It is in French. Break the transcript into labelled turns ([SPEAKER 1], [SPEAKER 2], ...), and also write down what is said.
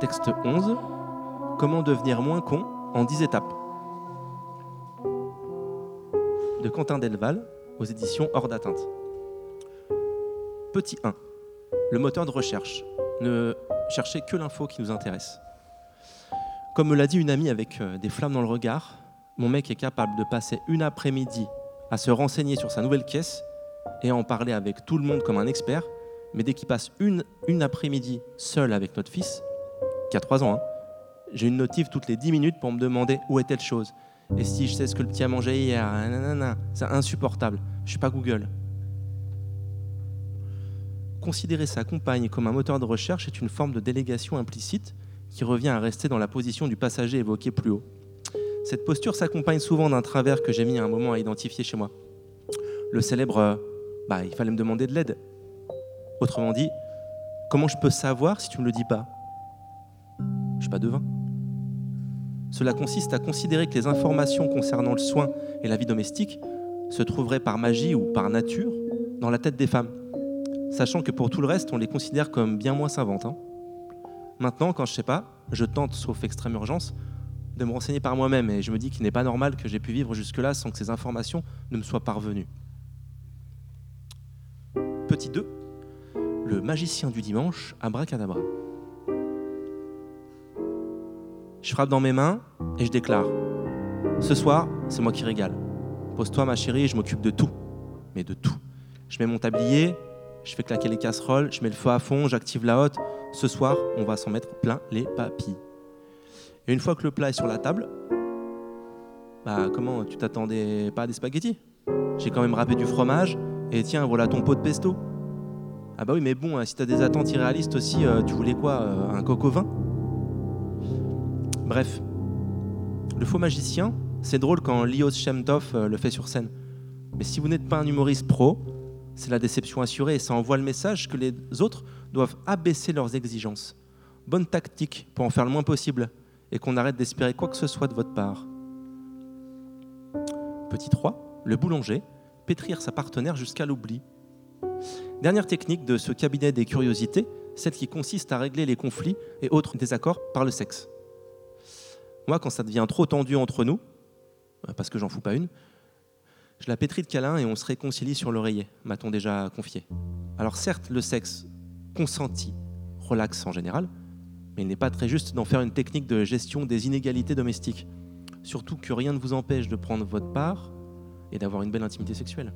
[SPEAKER 1] Texte 11. Comment devenir moins con en 10 étapes. De Quentin Delval aux éditions Hors d'atteinte. Petit 1. Le moteur de recherche. Ne cherchez que l'info qui nous intéresse. Comme me l'a dit une amie avec euh, des flammes dans le regard, mon mec est capable de passer une après-midi à se renseigner sur sa nouvelle caisse et à en parler avec tout le monde comme un expert, mais dès qu'il passe une, une après-midi seul avec notre fils, qui a 3 ans, hein, j'ai une notif toutes les 10 minutes pour me demander où est telle chose. Et si je sais ce que le petit a mangé hier, nanana, c'est insupportable. Je suis pas Google. Considérer sa compagne comme un moteur de recherche est une forme de délégation implicite qui revient à rester dans la position du passager évoqué plus haut. Cette posture s'accompagne souvent d'un travers que j'ai mis un moment à identifier chez moi. Le célèbre euh, bah, il fallait me demander de l'aide. Autrement dit, comment je peux savoir si tu me le dis pas? Pas devin. Cela consiste à considérer que les informations concernant le soin et la vie domestique se trouveraient par magie ou par nature dans la tête des femmes, sachant que pour tout le reste, on les considère comme bien moins savantes. Hein. Maintenant, quand je sais pas, je tente, sauf extrême urgence, de me renseigner par moi-même et je me dis qu'il n'est pas normal que j'ai pu vivre jusque-là sans que ces informations ne me soient parvenues. Petit 2, le magicien du dimanche, abracadabra. Je frappe dans mes mains et je déclare Ce soir, c'est moi qui régale. Pose-toi, ma chérie, je m'occupe de tout. Mais de tout. Je mets mon tablier, je fais claquer les casseroles, je mets le feu à fond, j'active la hotte. Ce soir, on va s'en mettre plein les papilles. Et une fois que le plat est sur la table, bah comment tu t'attendais pas à des spaghettis? J'ai quand même râpé du fromage et tiens, voilà ton pot de pesto. Ah bah oui, mais bon, si t'as des attentes irréalistes aussi, euh, tu voulais quoi euh, Un coco vin? Bref, le faux magicien, c'est drôle quand Lios Shemtov euh, le fait sur scène. Mais si vous n'êtes pas un humoriste pro, c'est la déception assurée et ça envoie le message que les autres doivent abaisser leurs exigences. Bonne tactique pour en faire le moins possible et qu'on arrête d'espérer quoi que ce soit de votre part. Petit 3, le boulanger, pétrir sa partenaire jusqu'à l'oubli. Dernière technique de ce cabinet des curiosités, celle qui consiste à régler les conflits et autres désaccords par le sexe. Moi, quand ça devient trop tendu entre nous, euh, parce que j'en fous pas une, je la pétris de câlins et on se réconcilie sur l'oreiller, m'a-t-on déjà confié. Alors certes, le sexe consenti relaxe en général, mais il n'est pas très juste d'en faire une technique de gestion des inégalités domestiques. Surtout que rien ne vous empêche de prendre votre part et d'avoir une belle intimité sexuelle.